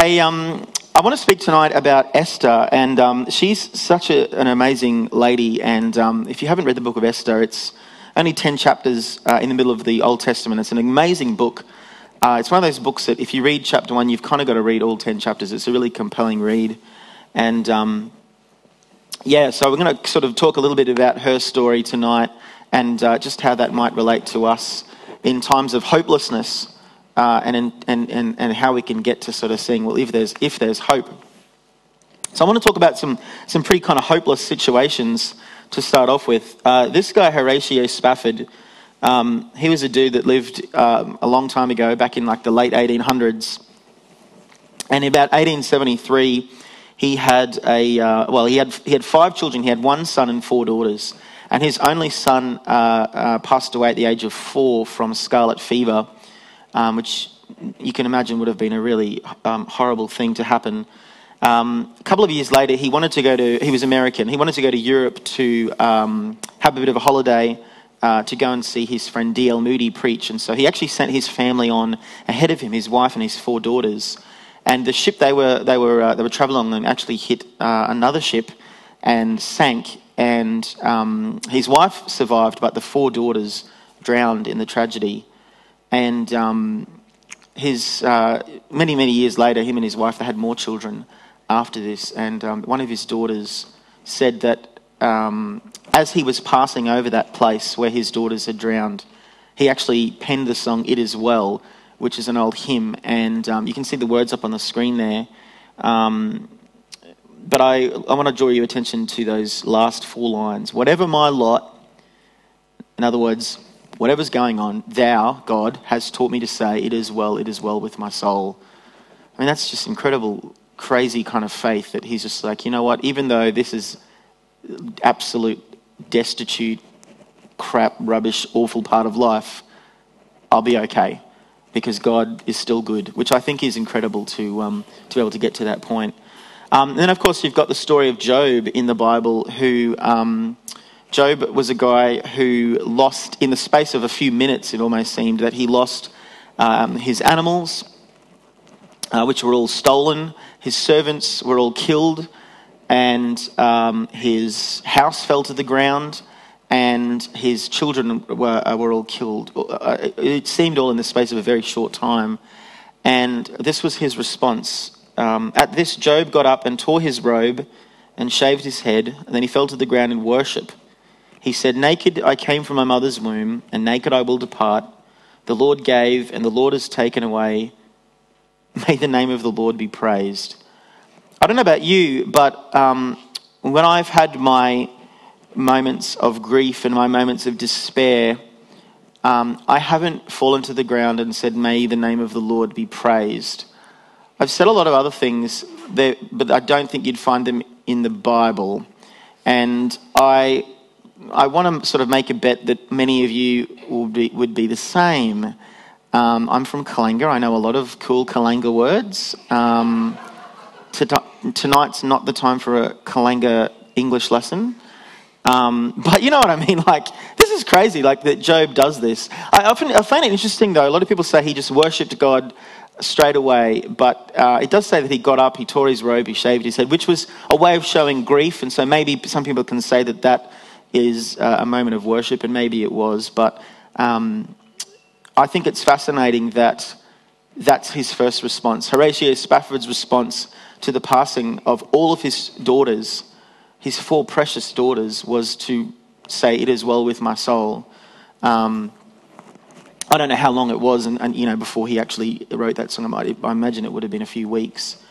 Hey, um, I want to speak tonight about Esther, and um, she's such a, an amazing lady. And um, if you haven't read the book of Esther, it's only 10 chapters uh, in the middle of the Old Testament. It's an amazing book. Uh, it's one of those books that if you read chapter one, you've kind of got to read all 10 chapters. It's a really compelling read. And um, yeah, so we're going to sort of talk a little bit about her story tonight and uh, just how that might relate to us in times of hopelessness uh, and, in, and, and, and how we can get to sort of seeing, well, if there's, if there's hope. So I want to talk about some, some pretty kind of hopeless situations to start off with. Uh, this guy, Horatio Spafford, um, he was a dude that lived um, a long time ago, back in like the late 1800s. And in about 1873, he had a uh, well, he had he had five children. He had one son and four daughters, and his only son uh, uh, passed away at the age of four from scarlet fever, um, which you can imagine would have been a really um, horrible thing to happen. Um, a couple of years later, he wanted to go to. He was American. He wanted to go to Europe to um, have a bit of a holiday. Uh, to go and see his friend D.L. Moody preach. And so he actually sent his family on ahead of him, his wife and his four daughters. And the ship they were, they were, uh, they were traveling on actually hit uh, another ship and sank. And um, his wife survived, but the four daughters drowned in the tragedy. And um, his, uh, many, many years later, him and his wife, they had more children after this. And um, one of his daughters said that um, as he was passing over that place where his daughters had drowned, he actually penned the song It Is Well, which is an old hymn. And um, you can see the words up on the screen there. Um, but I, I want to draw your attention to those last four lines. Whatever my lot, in other words, whatever's going on, thou, God, has taught me to say, It is well, it is well with my soul. I mean, that's just incredible, crazy kind of faith that he's just like, you know what, even though this is absolute destitute, crap, rubbish, awful part of life, I'll be okay because God is still good, which I think is incredible to, um, to be able to get to that point. Um, and then, of course, you've got the story of Job in the Bible, who um, Job was a guy who lost, in the space of a few minutes, it almost seemed, that he lost um, his animals, uh, which were all stolen, his servants were all killed, and um, his house fell to the ground and his children were, uh, were all killed. Uh, it seemed all in the space of a very short time. And this was his response. Um, at this, Job got up and tore his robe and shaved his head, and then he fell to the ground in worship. He said, Naked I came from my mother's womb, and naked I will depart. The Lord gave, and the Lord has taken away. May the name of the Lord be praised. I don't know about you, but um, when I've had my moments of grief and my moments of despair, um, I haven't fallen to the ground and said, May the name of the Lord be praised. I've said a lot of other things, there, but I don't think you'd find them in the Bible. And I, I want to sort of make a bet that many of you would be, would be the same. Um, I'm from Kalanga. I know a lot of cool Kalanga words. Um, tonight's not the time for a Kalanga English lesson. Um, but you know what I mean? Like, this is crazy, like that Job does this. I often I find it interesting, though. A lot of people say he just worshipped God straight away, but uh, it does say that he got up, he tore his robe, he shaved his head, which was a way of showing grief. And so maybe some people can say that that is uh, a moment of worship, and maybe it was. But um, I think it's fascinating that that's his first response. Horatio Spafford's response to the passing of all of his daughters his four precious daughters was to say, It is well with my soul. Um, I don't know how long it was, and, and, you know, before he actually wrote that song. I, I imagine it would have been a few weeks.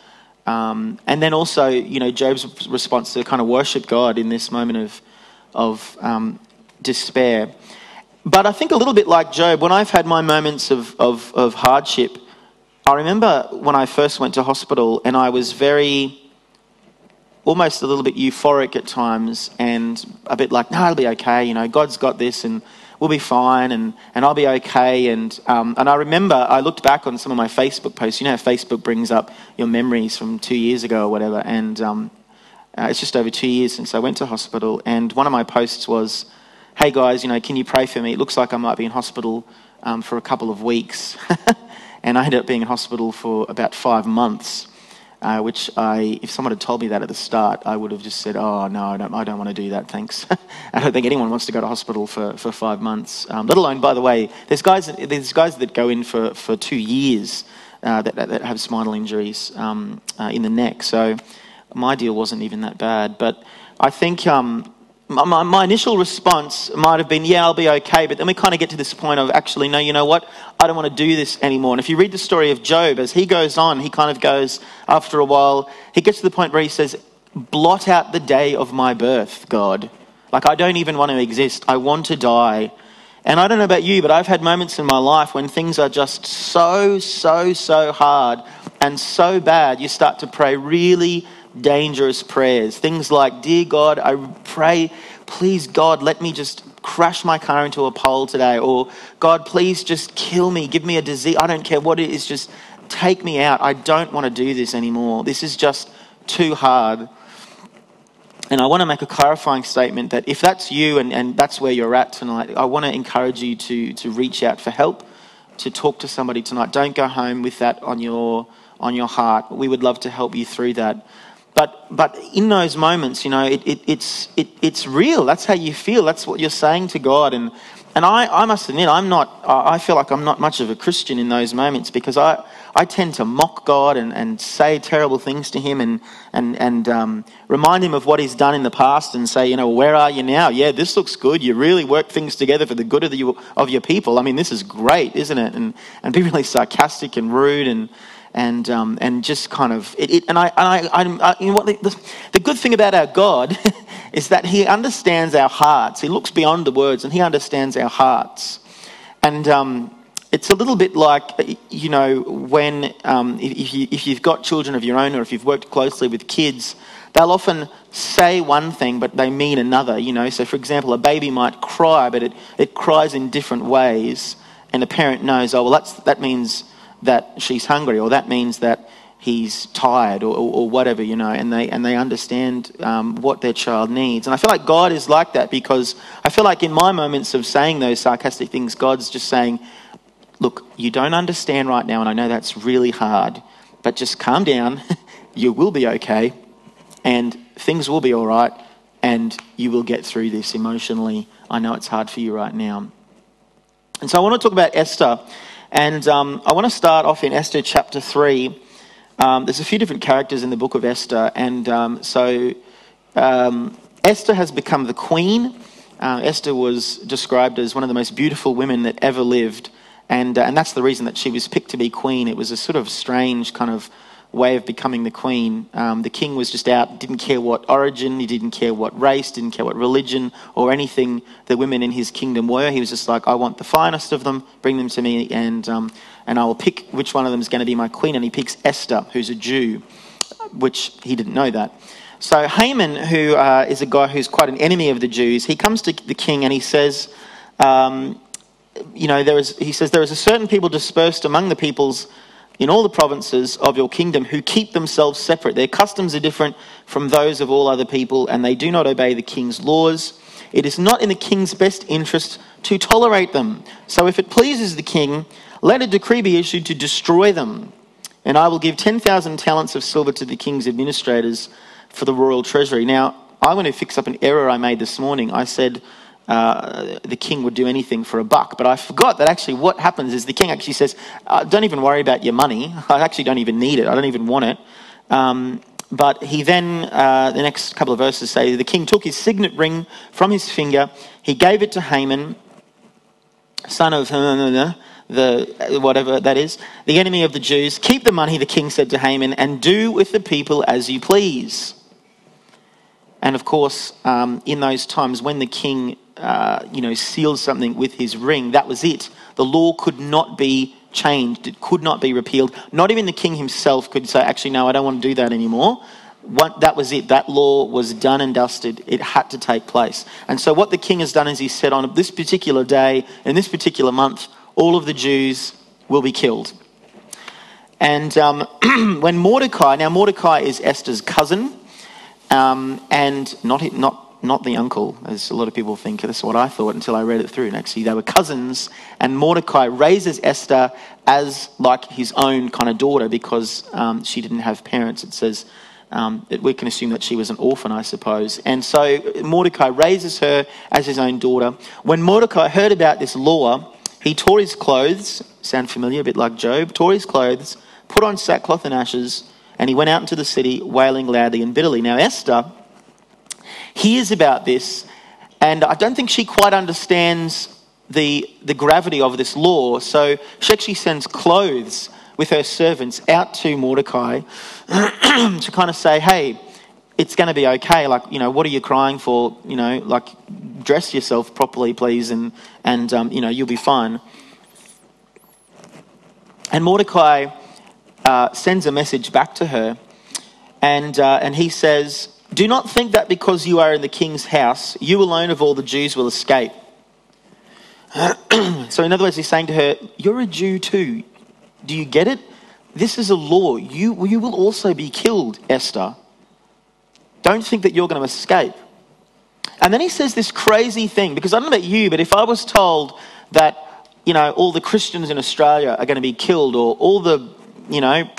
Um, and then also, you know, Job's response to kind of worship God in this moment of of um, despair. But I think a little bit like Job, when I've had my moments of, of, of hardship, I remember when I first went to hospital and I was very almost a little bit euphoric at times and a bit like, no, it'll be okay, you know, God's got this and we'll be fine and, and I'll be okay. And, um, and I remember I looked back on some of my Facebook posts. You know Facebook brings up your memories from two years ago or whatever. And um, uh, it's just over two years since I went to hospital. And one of my posts was, hey guys, you know, can you pray for me? It looks like I might be in hospital um, for a couple of weeks. and I ended up being in hospital for about five months. uh, which I, if someone had told me that at the start, I would have just said, oh, no, I don't, I don't want to do that, thanks. I don't think anyone wants to go to hospital for, for five months. Um, let alone, by the way, there's guys, there's guys that go in for, for two years uh, that, that, have spinal injuries um, uh, in the neck. So my deal wasn't even that bad. But I think um, my, my, initial response might have been, yeah, I'll be okay. But then we kind of get to this point of actually, no, you know what? I don't want to do this anymore. And if you read the story of Job, as he goes on, he kind of goes, after a while, he gets to the point where he says, blot out the day of my birth, God. Like, I don't even want to exist. I want to die. And I don't know about you, but I've had moments in my life when things are just so, so, so hard and so bad, you start to pray really dangerous prayers. Things like, Dear God, I pray, please, God, let me just crash my car into a pole today. Or, God, please just kill me. Give me a disease. I don't care what it is. Just take me out. I don't want to do this anymore. This is just too hard. And I want to make a clarifying statement that if that's you and, and that's where you're at tonight, I want to encourage you to, to reach out for help, to talk to somebody tonight. Don't go home with that on your, on your heart. We would love to help you through that. But, but in those moments, you know, it, it, it's, it, it's real. That's how you feel. That's what you're saying to God. And, and I, I must admit, I'm not, I feel like I'm not much of a Christian in those moments because I, I tend to mock God and, and say terrible things to Him and, and, and um, remind Him of what He's done in the past and say, you know, where are you now? Yeah, this looks good. You really work things together for the good of, the, of your people. I mean, this is great, isn't it? And, and be really sarcastic and rude and, and um, and just kind of it, it and I, I, I, I you know what the, the, the, good thing about our God is that He understands our hearts. He looks beyond the words and He understands our hearts, and um, it's a little bit like you know when um, if, you, if you've got children of your own or if you've worked closely with kids. They'll often say one thing, but they mean another. You know, so for example, a baby might cry, but it, it cries in different ways, and a parent knows, oh well, that's that means that she's hungry, or that means that he's tired, or, or, or whatever, you know, and they, and they understand um, what their child needs. And I feel like God is like that because I feel like in my moments of saying those sarcastic things, God's just saying, Look, you don't understand right now, and I know that's really hard, but just calm down. you will be okay, and things will be all right, and you will get through this emotionally. I know it's hard for you right now. And so I want to talk about Esther. And um, I want to start off in Esther chapter 3. Um, there's a few different characters in the book of Esther. And um, so um, Esther has become the queen. Uh, Esther was described as one of the most beautiful women that ever lived. And, uh, and that's the reason that she was picked to be queen. It was a sort of strange kind of way of becoming the queen. Um, the king was just out, didn't care what origin, he didn't care what race, didn't care what religion or anything the women in his kingdom were. He was just like, I want the finest of them, bring them to me, and, um, and I will pick which one of them is going to be my queen. And he picks Esther, who's a Jew, which he didn't know that. So Haman, who uh, is a guy who's quite an enemy of the Jews, he comes to the king and he says, um, you know, there is, he says, there is a certain people dispersed among the peoples in all the provinces of your kingdom who keep themselves separate. Their customs are different from those of all other people, and they do not obey the king's laws. It is not in the king's best interest to tolerate them. So if it pleases the king, let a decree be issued to destroy them. And I will give 10,000 talents of silver to the king's administrators for the royal treasury. Now, I want to fix up an error I made this morning. I said, uh, the king would do anything for a buck. But I forgot that actually what happens is the king actually says, uh, Don't even worry about your money. I actually don't even need it. I don't even want it. Um, but he then, uh, the next couple of verses say, The king took his signet ring from his finger, he gave it to Haman, son of the whatever that is, the enemy of the Jews. Keep the money, the king said to Haman, and do with the people as you please. And of course, um, in those times when the king uh, you know, sealed something with his ring, that was it. The law could not be changed. It could not be repealed. Not even the king himself could say, actually, no, I don't want to do that anymore. What, that was it. That law was done and dusted. It had to take place. And so, what the king has done is he said, on this particular day, in this particular month, all of the Jews will be killed. And um, when Mordecai, now Mordecai is Esther's cousin, um, and not, not not, the uncle, as a lot of people think. That's what I thought until I read it through. And actually, they were cousins, and Mordecai raises Esther as like his own kind of daughter because um, she didn't have parents. It says um, we can assume that she was an orphan, I suppose. And so Mordecai raises her as his own daughter. When Mordecai heard about this law, he tore his clothes, sound familiar, a bit like Job, tore his clothes, put on sackcloth and ashes, and he went out into the city wailing loudly and bitterly. Now, Esther hears about this, and I don't think she quite understands the, the gravity of this law. So she actually sends clothes with her servants out to Mordecai to kind of say, hey, it's going to be okay. Like, you know, what are you crying for? You know, like, dress yourself properly, please, and, and um, you know, you'll be fine. And Mordecai uh, sends a message back to her, and, uh, and he says, Do not think that because you are in the king's house, you alone of all the Jews will escape. so, in other words, he's saying to her, You're a Jew too. Do you get it? This is a law. You, you will also be killed, Esther. Don't think that you're going to escape. And then he says this crazy thing, because I don't know about you, but if I was told that, you know, all the Christians in Australia are going to be killed, or all the, you know,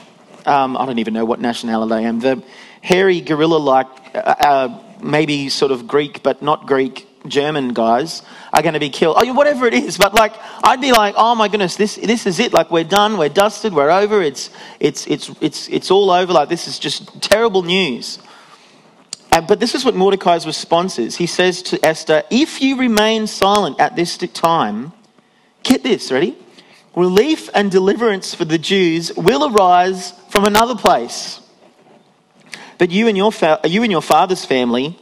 um, I don't even know what nationality I am, the hairy gorilla like, uh, uh, maybe sort of Greek, but not Greek, German guys are going to be killed. Oh, whatever it is. But like, I'd be like, oh my goodness, this, this is it. Like, we're done. We're dusted. We're over. It's, it's, it's, it's, it's all over. Like, this is just terrible news. But this is what Mordecai's response is. He says to Esther, if you remain silent at this time, get this, ready? Relief and deliverance for the Jews will arise from another place. But you and your, fa- you and your father's family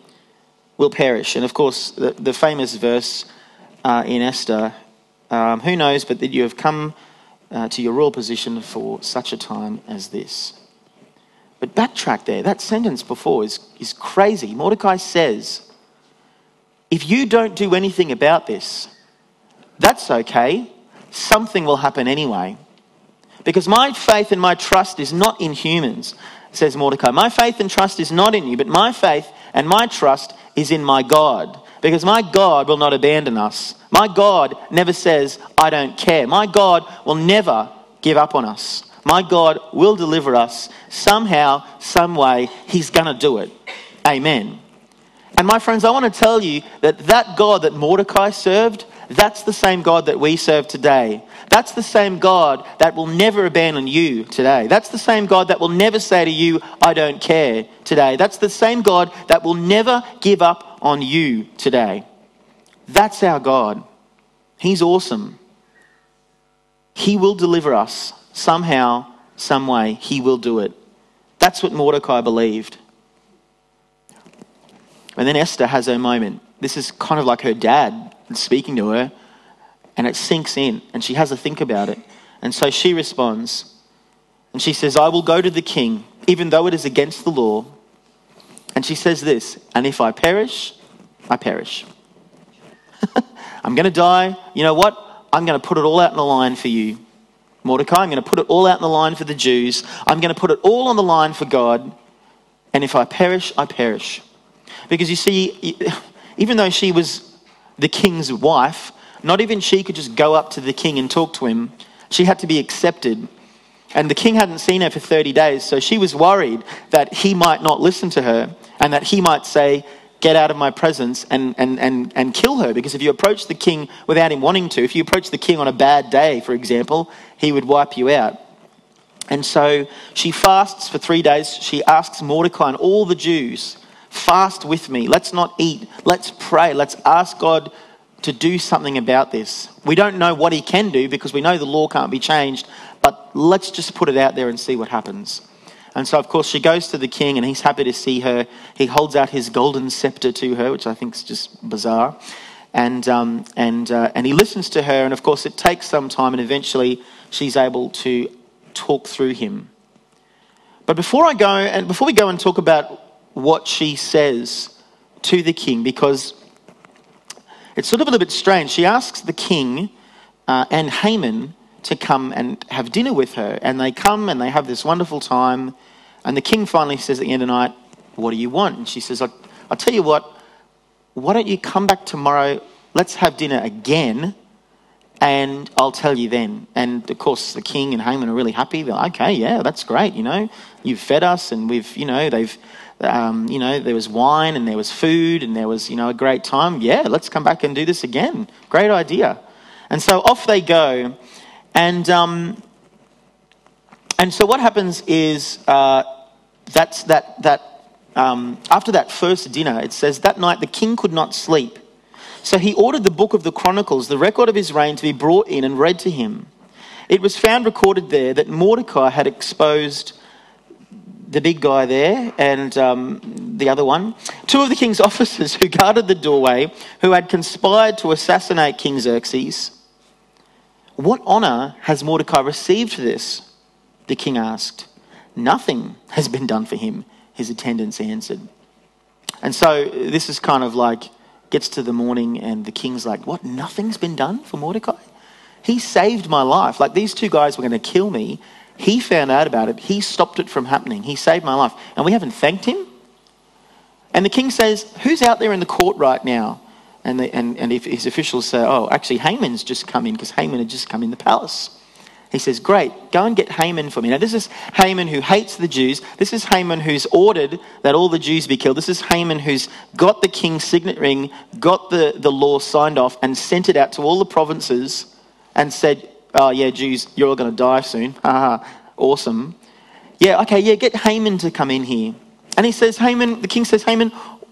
will perish. And of course, the, the famous verse uh, in Esther um, who knows but that you have come uh, to your royal position for such a time as this. But backtrack there. That sentence before is, is crazy. Mordecai says, if you don't do anything about this, that's okay. Something will happen anyway. Because my faith and my trust is not in humans, says Mordecai. My faith and trust is not in you, but my faith and my trust is in my God. Because my God will not abandon us. My God never says, I don't care. My God will never give up on us. My God will deliver us somehow, some way. He's going to do it. Amen. And my friends, I want to tell you that that God that Mordecai served, that's the same God that we serve today. That's the same God that will never abandon you today. That's the same God that will never say to you, I don't care today. That's the same God that will never give up on you today. That's our God. He's awesome. He will deliver us somehow, some way. He will do it. That's what Mordecai believed. And then Esther has her moment. This is kind of like her dad speaking to her, and it sinks in, and she has to think about it. And so she responds, and she says, I will go to the king, even though it is against the law. And she says this, and if I perish, I perish. I'm going to die. You know what? I'm going to put it all out in the line for you, Mordecai. I'm going to put it all out in the line for the Jews. I'm going to put it all on the line for God. And if I perish, I perish. Because you see, even though she was the king's wife, not even she could just go up to the king and talk to him. She had to be accepted. And the king hadn't seen her for 30 days, so she was worried that he might not listen to her and that he might say, Get out of my presence and, and, and, and kill her. Because if you approach the king without him wanting to, if you approach the king on a bad day, for example, he would wipe you out. And so she fasts for three days. She asks Mordecai and all the Jews, fast with me. Let's not eat. Let's pray. Let's ask God to do something about this. We don't know what he can do because we know the law can't be changed, but let's just put it out there and see what happens. And so, of course, she goes to the king and he's happy to see her. He holds out his golden scepter to her, which I think is just bizarre. And, um, and, uh, and he listens to her, and of course, it takes some time, and eventually she's able to talk through him. But before I go, and before we go and talk about what she says to the king, because it's sort of a little bit strange. She asks the king uh, and Haman to come and have dinner with her. And they come and they have this wonderful time. And the king finally says at the end of the night, What do you want? And she says, I'll, I'll tell you what, why don't you come back tomorrow? Let's have dinner again, and I'll tell you then. And of course, the king and Haman are really happy. They're like, okay, yeah, that's great. You know, you've fed us, and we've, you know, they've, um, you know, there was wine and there was food and there was, you know, a great time. Yeah, let's come back and do this again. Great idea. And so off they go, and um, and so what happens is uh, that's that that um, after that first dinner, it says that night the king could not sleep. So he ordered the book of the Chronicles, the record of his reign, to be brought in and read to him. It was found recorded there that Mordecai had exposed the big guy there and um, the other one, two of the king's officers who guarded the doorway, who had conspired to assassinate King Xerxes. What honor has Mordecai received for this? The king asked. Nothing has been done for him his attendants answered. And so this is kind of like, gets to the morning and the king's like, What? Nothing's been done for Mordecai? He saved my life. Like these two guys were going to kill me. He found out about it. He stopped it from happening. He saved my life. And we haven't thanked him? And the king says, Who's out there in the court right now? And, the, and, and if his officials say, Oh, actually, Haman's just come in because Haman had just come in the palace. He says, Great, go and get Haman for me. Now, this is Haman who hates the Jews. This is Haman who's ordered that all the Jews be killed. This is Haman who's got the king's signet ring, got the, the law signed off, and sent it out to all the provinces and said, Oh, yeah, Jews, you're all going to die soon. awesome. Yeah, okay, yeah, get Haman to come in here. And he says, Haman, the king says, Haman,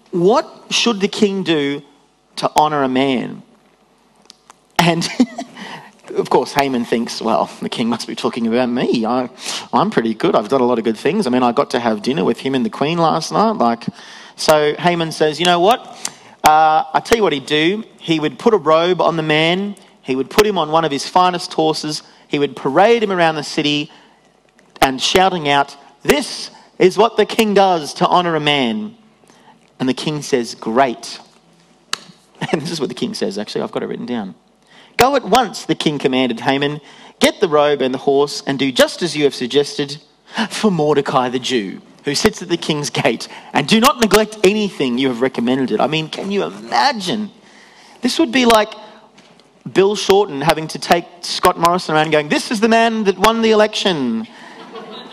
what should the king do to honor a man? And of course, Haman thinks, well, the king must be talking about me. I, I'm pretty good. I've done a lot of good things. I mean, I got to have dinner with him and the queen last night. Like, so Haman says, you know what? Uh, I tell you what he'd do. He would put a robe on the man. He would put him on one of his finest horses. He would parade him around the city and shouting out, "This is what the king does to honor a man." And the king says, "Great." And this is what the king says. Actually, I've got it written down. Go at once, the king commanded Haman. Get the robe and the horse and do just as you have suggested for Mordecai the Jew, who sits at the king's gate. And do not neglect anything you have recommended. I mean, can you imagine? This would be like Bill Shorten having to take Scott Morrison around going, This is the man that won the election.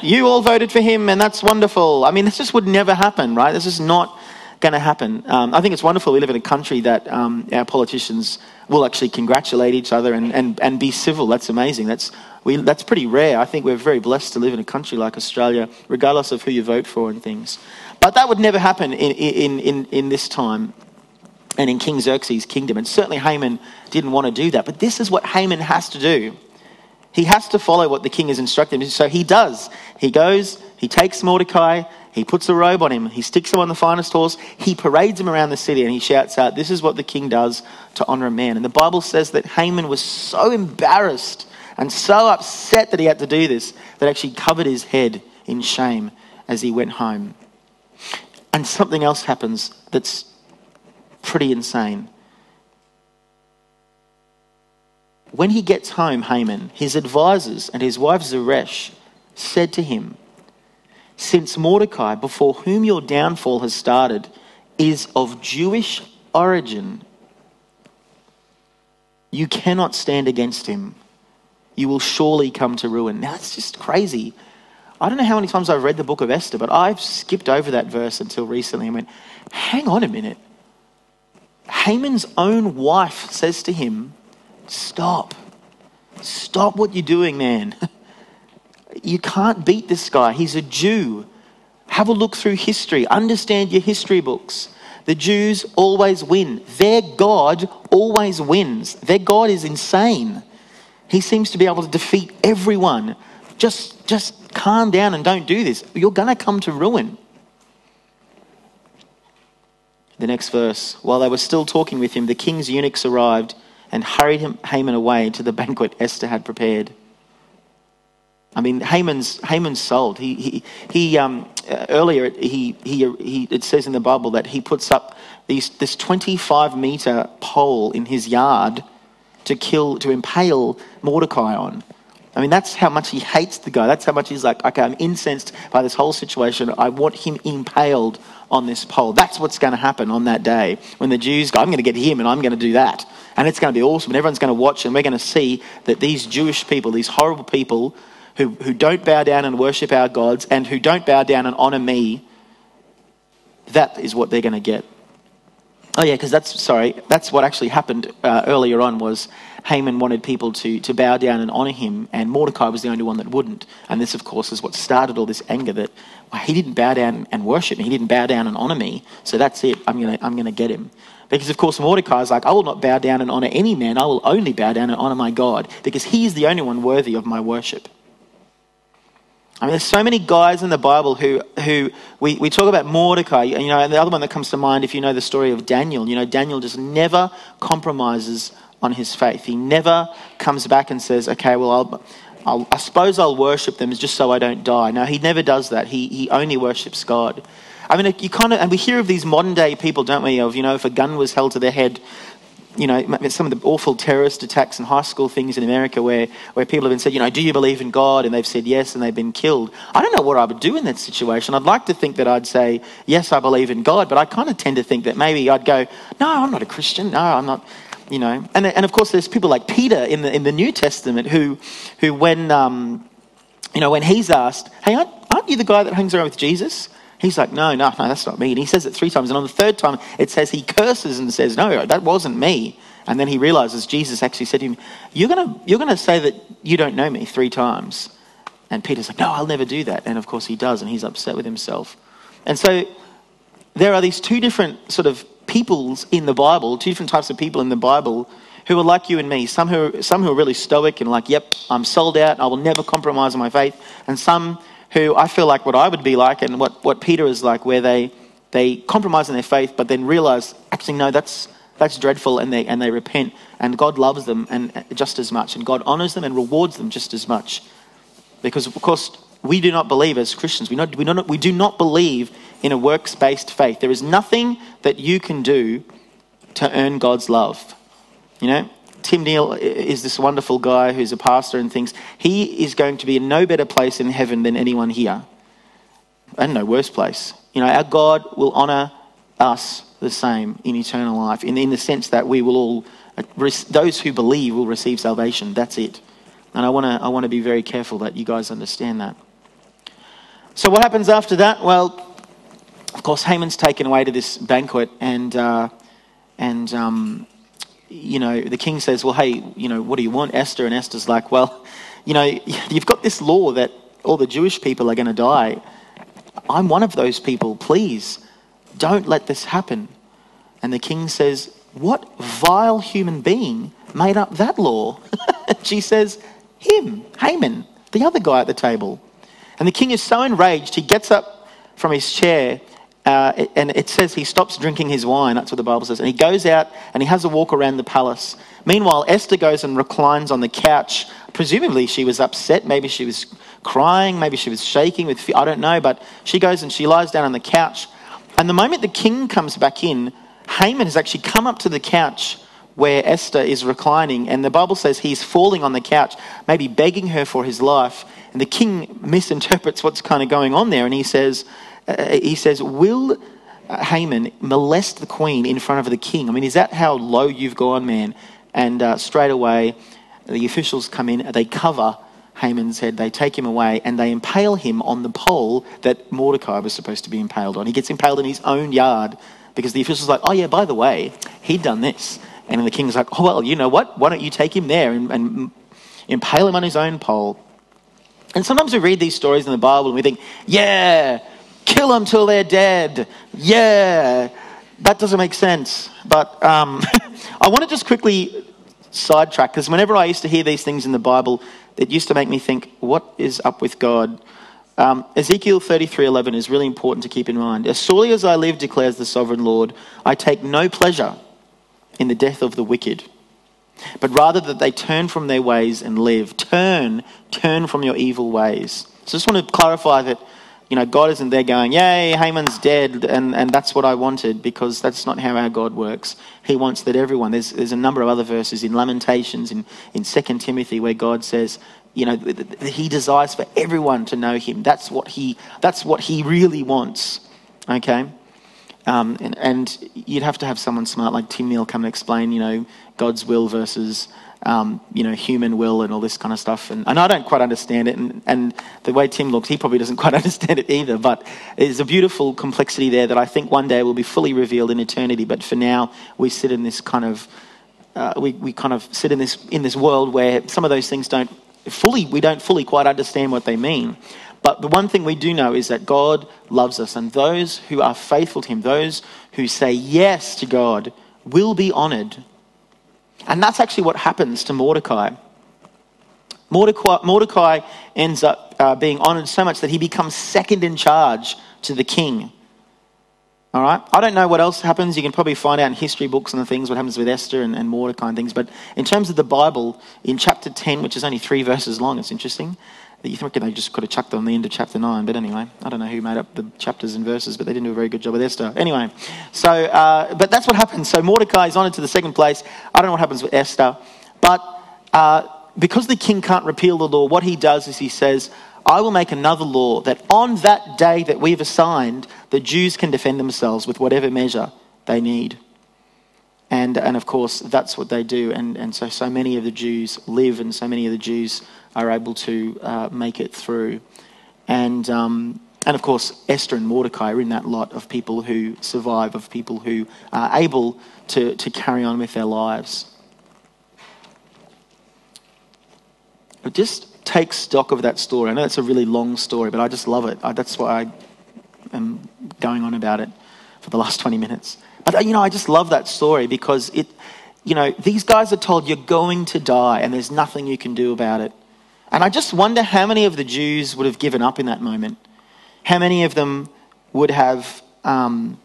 You all voted for him, and that's wonderful. I mean, this just would never happen, right? This is not going to happen. Um, I think it's wonderful we live in a country that um, our politicians will actually congratulate each other and, and, and be civil. That's amazing. That's, we, that's pretty rare. I think we're very blessed to live in a country like Australia, regardless of who you vote for and things. But that would never happen in, in, in, in this time and in King Xerxes' kingdom. And certainly Haman didn't want to do that. But this is what Haman has to do. He has to follow what the king has instructed him. So he does. He goes, he takes Mordecai, he puts a robe on him. He sticks him on the finest horse. He parades him around the city and he shouts out, This is what the king does to honor a man. And the Bible says that Haman was so embarrassed and so upset that he had to do this that actually covered his head in shame as he went home. And something else happens that's pretty insane. When he gets home, Haman, his advisors and his wife Zeresh said to him, since Mordecai, before whom your downfall has started, is of Jewish origin, you cannot stand against him. You will surely come to ruin. Now, that's just crazy. I don't know how many times I've read the book of Esther, but I've skipped over that verse until recently and went, hang on a minute. Haman's own wife says to him, Stop. Stop what you're doing, man. You can't beat this guy. He's a Jew. Have a look through history, understand your history books. The Jews always win. Their God always wins. Their God is insane. He seems to be able to defeat everyone. Just, just calm down and don't do this. You're going to come to ruin. The next verse. While they were still talking with him, the king's eunuchs arrived and hurried him, Haman away to the banquet Esther had prepared. I mean, Haman's, Haman's sold. He, he, he um, uh, earlier, he, he, he, it says in the Bible that he puts up these, this 25 meter pole in his yard to kill, to impale Mordecai on. I mean, that's how much he hates the guy. That's how much he's like, okay, I'm incensed by this whole situation. I want him impaled on this pole. That's what's going to happen on that day when the Jews go, I'm going to get him and I'm going to do that. And it's going to be awesome. And everyone's going to watch and we're going to see that these Jewish people, these horrible people who, who don't bow down and worship our gods and who don't bow down and honor me, that is what they're going to get. Oh yeah, because that's sorry, that's what actually happened uh, earlier on was Haman wanted people to, to bow down and honor him, and Mordecai was the only one that wouldn't. And this, of course, is what started all this anger that well, he didn't bow down and worship me, he didn't bow down and honor me, so that's it, I'm going to I'm gonna get him. Because, of course, Mordecai is like, I will not bow down and honor any man, I will only bow down and honor my God, because he is the only one worthy of my worship. I mean, there's so many guys in the Bible who, who we, we talk about Mordecai, you know, and the other one that comes to mind, if you know the story of Daniel, you know, Daniel just never compromises on his faith. He never comes back and says, okay, well, I'll, I'll, i suppose I'll worship them just so I don't die. No, he never does that. He, he only worships God. I mean, you kind of, and we hear of these modern day people, don't we? Of, you know, if a gun was held to their head, you know, some of the awful terrorist attacks and high school things in America where, where people have been said, you know, do you believe in God? And they've said yes and they've been killed. I don't know what I would do in that situation. I'd like to think that I'd say, yes, I believe in God, but I kind of tend to think that maybe I'd go, no, I'm not a Christian. No, I'm not you know. And, and of course, there's people like Peter in the, in the New Testament who, who when, um, you know, when he's asked, hey, aren't, aren't you the guy that hangs around with Jesus? He's like, no, no, no, that's not me. And he says it three times. And on the third time, it says he curses and says, no, that wasn't me. And then he realizes Jesus actually said to him, you're going you're gonna say that you don't know me three times. And Peter's like, no, I'll never do that. And of course he does. And he's upset with himself. And so there are these two different sort of peoples in the Bible, two different types of people in the Bible who are like you and me. Some who, some who are really stoic and like, yep, I'm sold out, I will never compromise on my faith. And some who I feel like what I would be like and what, what Peter is like, where they, they compromise on their faith, but then realize, actually, no, that's, that's dreadful, and they, and they repent. And God loves them and uh, just as much, and God honors them and rewards them just as much. Because, of course, we do not believe as Christians, we, not, we, not, we do not believe in a works based faith. There is nothing that you can do to earn God's love. You know, Tim Neal is this wonderful guy who's a pastor and thinks he is going to be in no better place in heaven than anyone here. And no worse place. You know, our God will honor us the same in eternal life, in, in the sense that we will all, those who believe will receive salvation. That's it. And I want to I wanna be very careful that you guys understand that. So, what happens after that? Well, of course, Haman's taken away to this banquet, and uh, and um, you know the king says, "Well, hey, you know, what do you want, Esther?" And Esther's like, "Well, you know, you've got this law that all the Jewish people are going to die. I'm one of those people. Please, don't let this happen." And the king says, "What vile human being made up that law?" she says, "Him, Haman, the other guy at the table." And the king is so enraged, he gets up from his chair uh, and it says he stops drinking his wine. That's what the Bible says. And he goes out and he has a walk around the palace. Meanwhile, Esther goes and reclines on the couch. Presumably, she was upset. Maybe she was crying. Maybe she was shaking with fear. I don't know. But she goes and she lies down on the couch. And the moment the king comes back in, Haman has actually come up to the couch where Esther is reclining. And the Bible says he's falling on the couch, maybe begging her for his life. And the king misinterprets what's kind of going on there. And he says, uh, he says, Will Haman molest the queen in front of the king? I mean, is that how low you've gone, man? And uh, straight away, the officials come in, they cover Haman's head, they take him away, and they impale him on the pole that Mordecai was supposed to be impaled on. He gets impaled in his own yard because the official's like, oh, yeah, by the way, he'd done this. And the king's like, oh, well, you know what? Why don't you take him there and, and impale him on his own pole? And sometimes we read these stories in the Bible and we think, yeah, kill them till they're dead. Yeah, that doesn't make sense. But um, I want to just quickly sidetrack because whenever I used to hear these things in the Bible, it used to make me think, what is up with God? Um, Ezekiel 33:11 is really important to keep in mind. As surely as I live, declares the sovereign Lord, I take no pleasure in the death of the wicked, but rather that they turn from their ways and live. Turn, turn from your evil ways. So I just want to clarify that you know, God isn't there going, yay, Haman's dead, and, and that's what I wanted, because that's not how our God works. He wants that everyone, there's, there's a number of other verses in Lamentations, in, in 2 Timothy, where God says, you know, he desires for everyone to know him. That's what he, that's what he really wants. Okay? Um, and, and, you'd have to have someone smart like Tim Neal come and explain, you know, God's will versus, um, you know, human will and all this kind of stuff. And, and I don't quite understand it. And, and, the way Tim looks, he probably doesn't quite understand it either. But there's a beautiful complexity there that I think one day will be fully revealed in eternity. But for now, we sit in this kind of, uh, we, we kind of sit in this, in this world where some of those things don't fully, we don't fully quite understand what they mean. But the one thing we do know is that God loves us, and those who are faithful to Him, those who say yes to God, will be honored. And that's actually what happens to Mordecai. Mordecai, Mordecai ends up uh, being honored so much that he becomes second in charge to the king. All right? I don't know what else happens. You can probably find out in history books and the things what happens with Esther and, and Mordecai and things. But in terms of the Bible, in chapter 10, which is only three verses long, it's interesting. You think they just could have chucked on the end of chapter 9. But anyway, I don't know who made up the chapters and verses, but they didn't do a very good job with Esther. Anyway, so, uh, but that's what happens. So Mordecai is honored to the second place. I don't know what happens with Esther. But uh, because the king can't repeal the law, what he does is he says, I will make another law that on that day that we've assigned, the Jews can defend themselves with whatever measure they need. And, and of course, that's what they do. And, and so, so many of the Jews live, and so many of the Jews are able to uh, make it through. And, um, and of course, Esther and Mordecai are in that lot of people who survive, of people who are able to, to carry on with their lives. But just take stock of that story. I know it's a really long story, but I just love it. I, that's why I am going on about it for the last 20 minutes. But, you know, I just love that story because it, you know, these guys are told you're going to die and there's nothing you can do about it. And I just wonder how many of the Jews would have given up in that moment. How many of them would have um,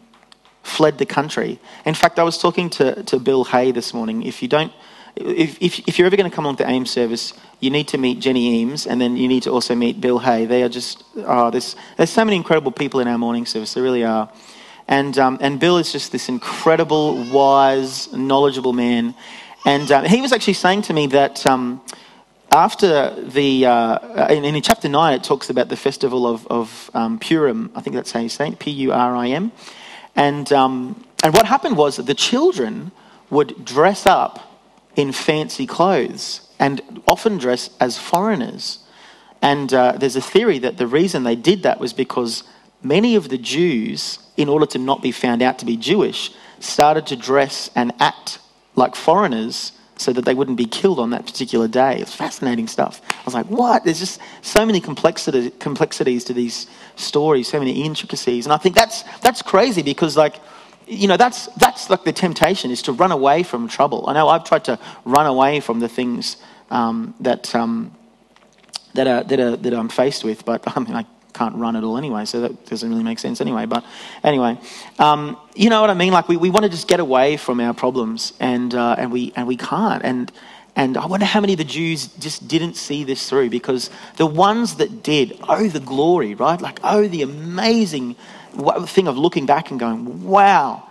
fled the country. In fact, I was talking to, to Bill Hay this morning. If you don't, if, if, if you're ever going to come along to AIM service, you need to meet Jenny Eames and then you need to also meet Bill Hay. They are just, oh, there's, there's so many incredible people in our morning service. There really are. And, um, and Bill is just this incredible, wise, knowledgeable man. And uh, he was actually saying to me that um, after the, uh, in, in, chapter 9, it talks about the festival of, of um, Purim. I think that's how you say it, P U R I M. And, um, and what happened was that the children would dress up in fancy clothes and often dress as foreigners. And uh, there's a theory that the reason they did that was because many of the Jews, in order to not be found out to be Jewish, started to dress and act like foreigners so that they wouldn't be killed on that particular day. It's fascinating stuff. I was like, what? There's just so many complexity, complexities to these stories, so many intricacies. And I think that's, that's crazy because, like, you know, that's, that's like the temptation is to run away from trouble. I know I've tried to run away from the things um, that, um, that, are, that, are, that I'm faced with, but I mean, I can't run at all anyway, so that doesn't really make sense anyway. But anyway, um, you know what I mean? Like, we, we want to just get away from our problems, and, uh, and, we, and we can't. And, and I wonder how many of the Jews just didn't see this through because the ones that did oh the glory, right? Like, oh the amazing thing of looking back and going, wow,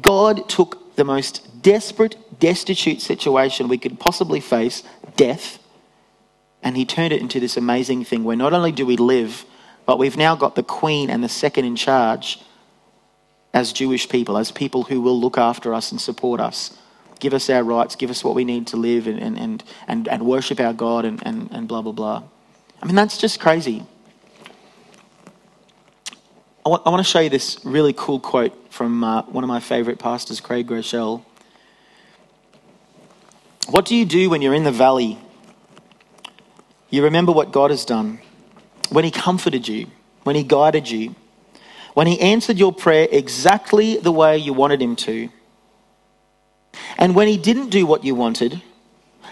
God took the most desperate, destitute situation we could possibly face, death, and he turned it into this amazing thing where not only do we live, but we've now got the queen and the second in charge as Jewish people, as people who will look after us and support us. Give us our rights, give us what we need to live and, and, and, and worship our God and, and, and blah, blah, blah. I mean, that's just crazy. I want, I want to show you this really cool quote from uh, one of my favorite pastors, Craig Groeschel. What do you do when you're in the valley? You remember what God has done, when He comforted you, when He guided you, when He answered your prayer exactly the way you wanted Him to, and when He didn't do what you wanted,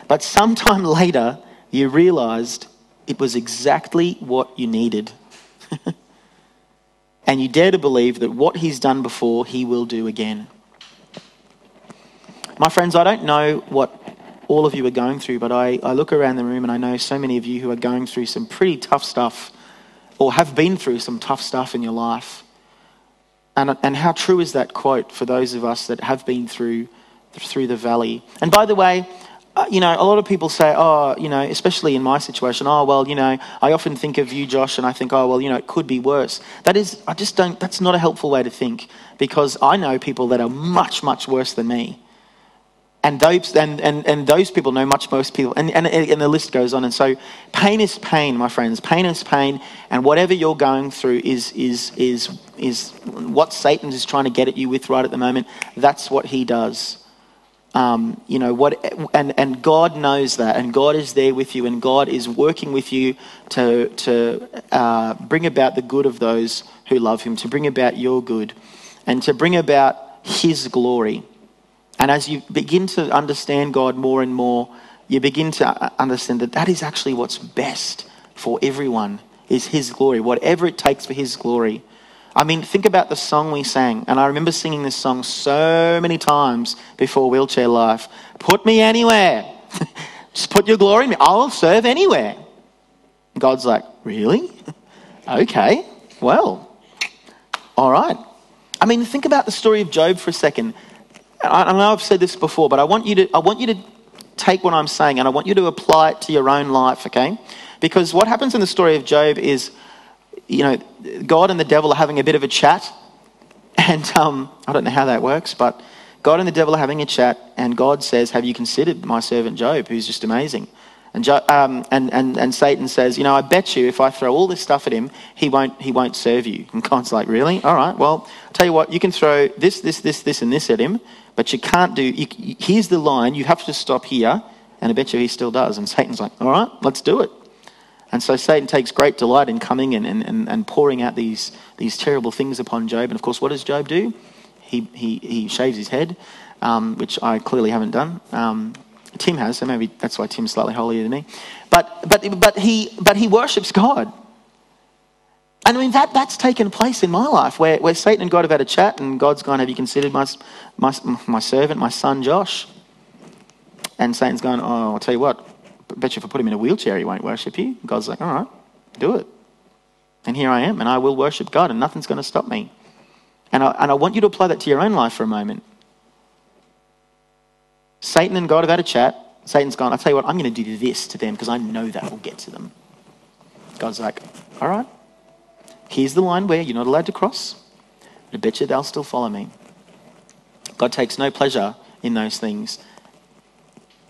but sometime later you realized it was exactly what you needed. and you dare to believe that what he's done before, he will do again. My friends, I don't know what all of you are going through, but I, I look around the room and I know so many of you who are going through some pretty tough stuff or have been through some tough stuff in your life. And, and how true is that quote for those of us that have been through, through the valley? And by the way, uh, you know, a lot of people say, oh, you know, especially in my situation, oh, well, you know, I often think of you, Josh, and I think, oh, well, you know, it could be worse. That is, I just don't, that's not a helpful way to think because I know people that are much, much worse than me. And those, and, and, and those people know much most people, and, and, and the list goes on. And so, pain is pain, my friends. Pain is pain, and whatever you're going through is, is, is, is what Satan is trying to get at you with right at the moment. That's what he does. Um, you know what and, and god knows that and god is there with you and god is working with you to, to uh, bring about the good of those who love him to bring about your good and to bring about his glory and as you begin to understand god more and more you begin to understand that that is actually what's best for everyone is his glory whatever it takes for his glory I mean, think about the song we sang. And I remember singing this song so many times before Wheelchair Life. Put me anywhere. Just put your glory in me. I'll serve anywhere. God's like, Really? okay, well, all right. I mean, think about the story of Job for a second. I, know I've said this before, but I want you to, I want you to take what I'm saying and I want you to apply it to your own life, okay? Because what happens in the story of Job is you know, God and the devil are having a bit of a chat. And um, I don't know how that works, but God and the devil are having a chat, and God says, Have you considered my servant Job, who's just amazing? And, um, and, and, and Satan says, You know, I bet you if I throw all this stuff at him, he won't, he won't serve you. And God's like, Really? All right, well, I'll tell you what, you can throw this, this, this, this, and this at him, but you can't do, you, here's the line, you have to stop here. And I bet you he still does. And Satan's like, All right, let's do it. And so Satan takes great delight in coming and, and, and pouring out these, these terrible things upon Job. And of course, what does Job do? He, he, he shaves his head, um, which I clearly haven't done. Um, Tim has, so maybe that's why Tim's slightly holier than me. But, but, but, he, but he worships God. And I mean, that, that's taken place in my life where, where Satan and God have had a chat, and God's gone, Have you considered my, my, my servant, my son Josh? And Satan's gone, Oh, I'll tell you what, bet you if I put him in a wheelchair, he won't worship you. God's like, all right, do it. And here I am, and I will worship God, and nothing's going to stop me. And I, and I want you to apply that to your own life for a moment. Satan and God have had a chat. Satan's gone, I'll tell you what, I'm going to do this to them because I know that will get to them. God's like, all right, here's the line where you're not allowed to cross. I bet you they'll still follow me. God takes no pleasure in those things.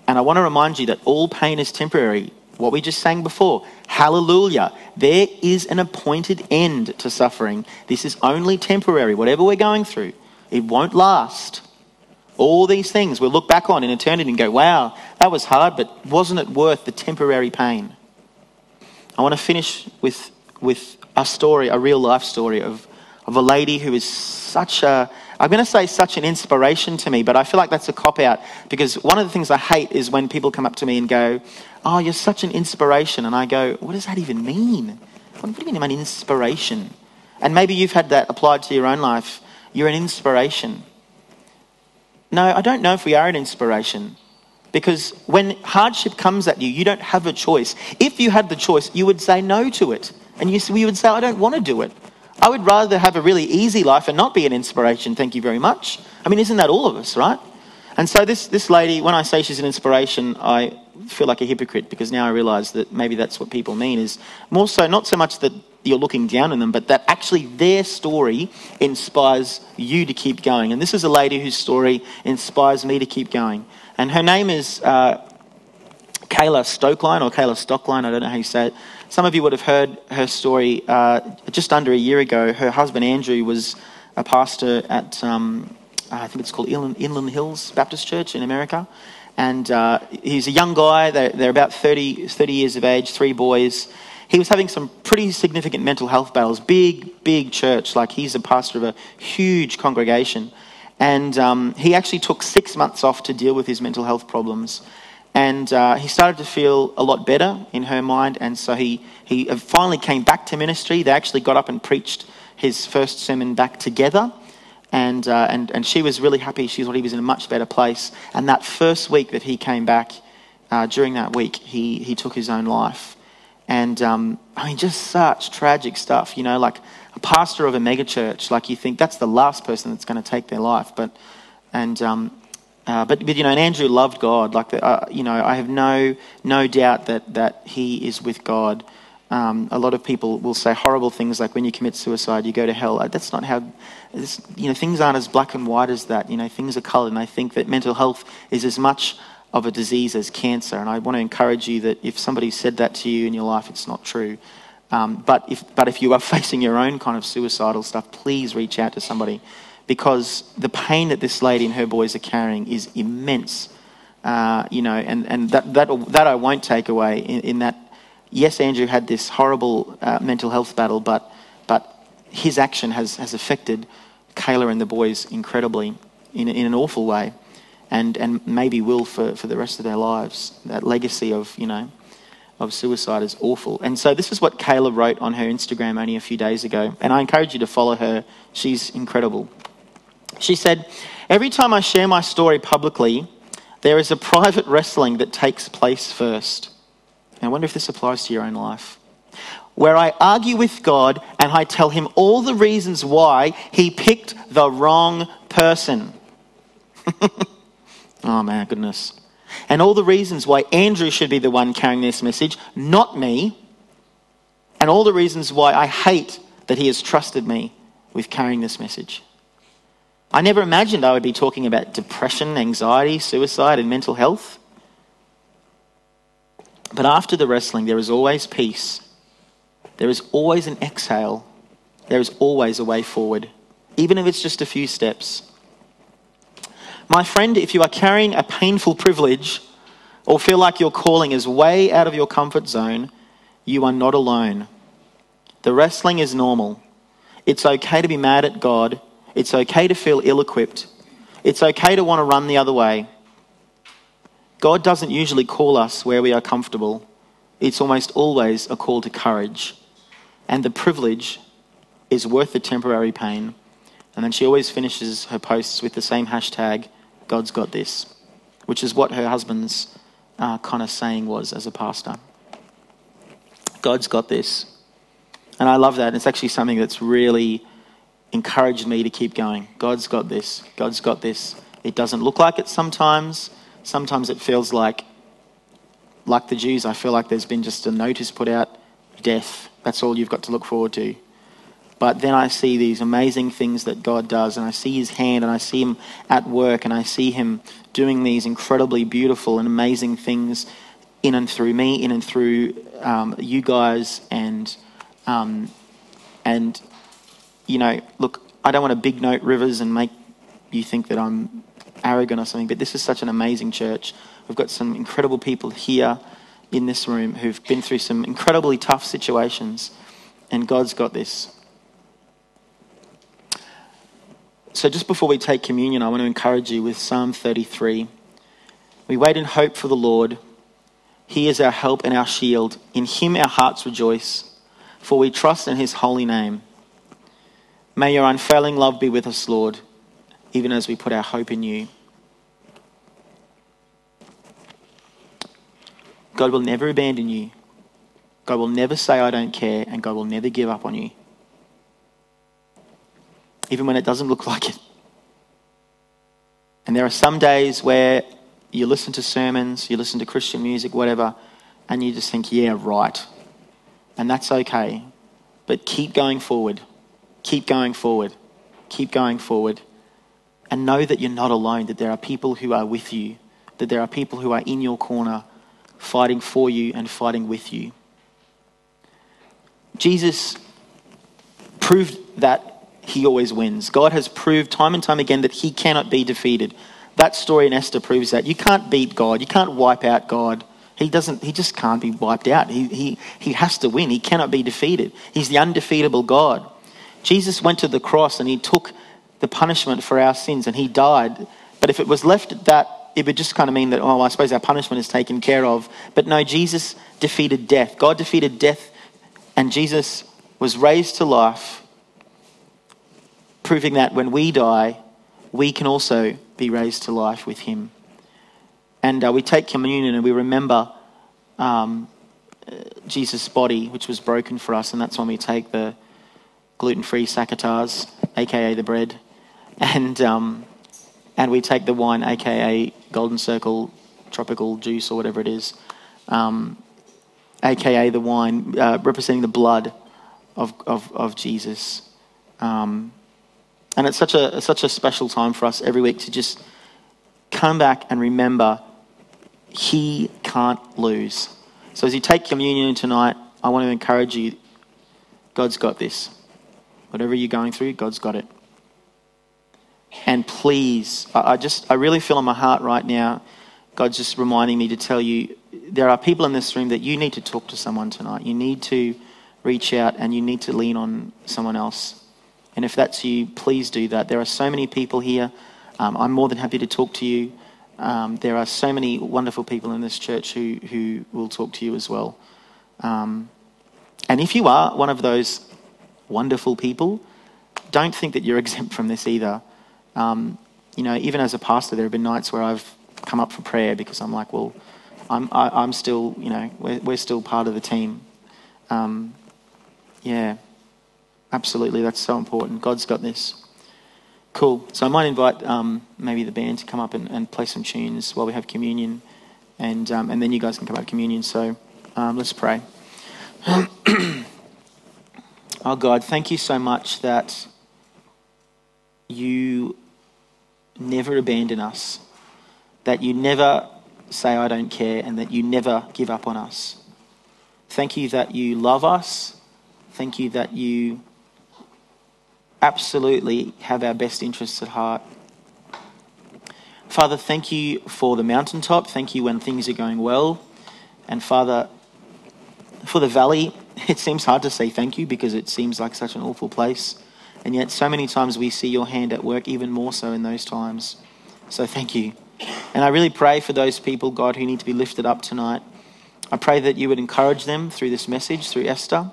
And I want to remind you that all pain is temporary. What we just sang before. Hallelujah. There is an appointed end to suffering. This is only temporary. Whatever we're going through, it won't last. All these things we'll look back on in eternity and go, wow, that was hard, but wasn't it worth the temporary pain? I want to finish with, with a story, a real life story of, of a lady who is such a I'm going to say such an inspiration to me, but I feel like that's a cop out because one of the things I hate is when people come up to me and go, Oh, you're such an inspiration. And I go, What does that even mean? What do you mean I'm an inspiration? And maybe you've had that applied to your own life. You're an inspiration. No, I don't know if we are an inspiration because when hardship comes at you, you don't have a choice. If you had the choice, you would say no to it. And you, would say, I don't want to do it. I would rather have a really easy life and not be an inspiration, thank you very much. I mean, isn't that all of us, right? And so this, this lady, when I say she's an inspiration, I feel like a hypocrite because now I realize that maybe that's what people mean is more so not so much that you're looking down on them, but that actually their story inspires you to keep going. And this is a lady whose story inspires me to keep going. And her name is uh, Kayla Stokeline or Kayla Stockline, I don't know how you say it. Some of you would have heard her story uh, just under a year ago. Her husband Andrew was a pastor at, um, I think it's called Inland, Inland, Hills Baptist Church in America. And uh, he's a young guy, they're, they're about 30, 30 years of age, three boys. He was having some pretty significant mental health battles, big, big church. Like he's a pastor of a huge congregation. And um, he actually took six months off to deal with his mental health problems. And uh, he started to feel a lot better in her mind. And so he, he finally came back to ministry. They actually got up and preached his first sermon back together. And, uh, and, and she was really happy. She thought he was in a much better place. And that first week that he came back, uh, during that week, he, he took his own life. And um, I mean, just such tragic stuff, you know, like a pastor of a megachurch, like you think that's the last person that's going to take their life. But, and um, uh, but, but you know, and Andrew loved God. Like, the, uh, you know, I have no no doubt that that he is with God. Um, a lot of people will say horrible things like when you commit suicide, you go to hell. Uh, that's not how. you know, things aren't as black and white as that. You know, things are coloured, and I think that mental health is as much of a disease as cancer. And I want to encourage you that if somebody said that to you in your life, it's not true. Um, but if but if you are facing your own kind of suicidal stuff, please reach out to somebody because the pain that this lady and her boys are carrying is immense. Uh, you know, and, and that, that, that I won't take away in, in that, yes, Andrew had this horrible uh, mental health battle, but, but his action has, has affected Kayla and the boys incredibly in, in an awful way and, and maybe will for, for the rest of their lives. That legacy of, you know, of suicide is awful. And so this is what Kayla wrote on her Instagram only a few days ago. And I encourage you to follow her. She's incredible. She said, Every time I share my story publicly, there is a private wrestling that takes place first. I wonder if this applies to your own life. Where I argue with God and I tell him all the reasons why he picked the wrong person. oh, my goodness. And all the reasons why Andrew should be the one carrying this message, not me. And all the reasons why I hate that he has trusted me with carrying this message. I never imagined I would be talking about depression, anxiety, suicide, and mental health. But after the wrestling, there is always peace. There is always an exhale. There is always a way forward, even if it's just a few steps. My friend, if you are carrying a painful privilege or feel like your calling is way out of your comfort zone, you are not alone. The wrestling is normal. It's okay to be mad at God it's okay to feel ill equipped. It's okay to want to run the other way. God doesn't usually call us where we are comfortable, it's almost always a call to courage. And the privilege is worth the temporary pain. And then she always finishes her posts with the same hashtag, God's got this, which is what her husband's uh, kind of saying was as a pastor. God's got this. And I love that. It's actually something that's really encouraged me to keep going. God's got this. God's got this. It doesn't look like it sometimes. Sometimes it feels like, like the Jews, I feel like there's been just a notice put out death. That's all you've got to look forward to. But then I see these amazing things that God does, and I see His hand, and I see Him at work, and I see Him doing these incredibly beautiful and amazing things in and through me, in and through um, you guys, and um, and you know, look, I don't want to big note Rivers and make you think that I'm arrogant or something, but this is such an amazing church. We've got some incredible people here in this room who've been through some incredibly tough situations, and God's got this. So, just before we take communion, I want to encourage you with Psalm 33. We wait in hope for the Lord. He is our help and our shield. In Him our hearts rejoice, for we trust in His holy name. May your unfailing love be with us, Lord, even as we put our hope in you. God will never abandon you. God will never say, I don't care, and God will never give up on you. Even when it doesn't look like it. And there are some days where you listen to sermons, you listen to Christian music, whatever, and you just think, yeah, right. And that's okay. But keep going forward. Keep going forward. Keep going forward. And know that you're not alone, that there are people who are with you, that there are people who are in your corner fighting for you and fighting with you. Jesus proved that he always wins. God has proved time and time again that he cannot be defeated. That story in Esther proves that. You can't beat God, you can't wipe out God. He doesn't he just can't be wiped out. He, he, he has to win. He cannot be defeated. He's the undefeatable God. Jesus went to the cross and he took the punishment for our sins and he died. But if it was left at that, it would just kind of mean that, oh, I suppose our punishment is taken care of. But no, Jesus defeated death. God defeated death and Jesus was raised to life, proving that when we die, we can also be raised to life with him. And uh, we take communion and we remember um, Jesus' body, which was broken for us, and that's when we take the gluten free Sakatas, aka the bread. And, um, and we take the wine, aka Golden Circle tropical juice or whatever it is, um, aka the wine uh, representing the blood of, of, of Jesus. Um, and it's such a, such a special time for us every week to just come back and remember he can't lose. So as you take communion tonight, I want to encourage you God's got this. Whatever you're going through, God's got it. And please, I, just, I really feel in my heart right now, God's just reminding me to tell you there are people in this room that you need to talk to someone tonight. You need to reach out and you need to lean on someone else. And if that's you, please do that. There are so many people here. Um, I'm more than happy to talk to you. Um, there are so many wonderful people in this church who, who will talk to you as well. Um, and if you are one of those wonderful people, don't think that you're exempt from this either. Um, you know, even as a pastor, there have been nights where I've come up for prayer because I'm like, well, I'm, I, am i am still, you know, we're, we're still part of the team. Um, yeah, absolutely. That's so important. God's got this. Cool. So I might invite um, maybe the band to come up and, and, play some tunes while we have communion, and um, and then you guys can come out communion. So um, let's pray. oh God, thank you so much that you never abandon us, that you never say, I don't care, and that you never give up on us. Thank you that you love us. Thank you that you absolutely have our best interests at heart. Father, thank you for the mountaintop. Thank you when things are going well. And Father, for the valley, it seems hard to say thank you because it seems like such an awful place. And yet, so many times we see your hand at work, even more so in those times. So, thank you. And I really pray for those people, God, who need to be lifted up tonight. I pray that you would encourage them through this message, through Esther.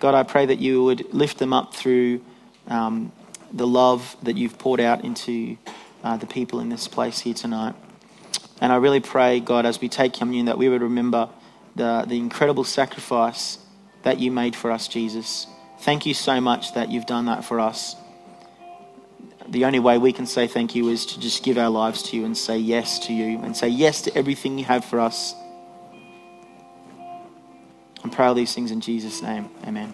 God, I pray that you would lift them up through um, the love that you've poured out into uh, the people in this place here tonight. And I really pray, God, as we take communion, that we would remember the, the incredible sacrifice that you made for us, Jesus. Thank you so much that you've done that for us. The only way we can say thank you is to just give our lives to you and say yes to you and say yes to everything you have for us. I pray all these things in Jesus' name. Amen.